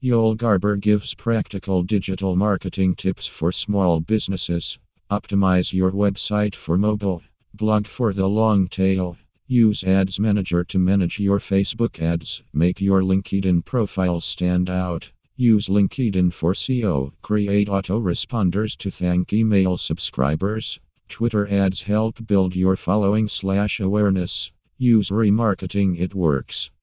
Yoel Garber gives practical digital marketing tips for small businesses. Optimize your website for mobile. Blog for the long tail. Use Ads Manager to manage your Facebook ads. Make your LinkedIn profile stand out. Use LinkedIn for SEO. Create autoresponders to thank email subscribers. Twitter ads help build your following slash awareness. Use remarketing, it works.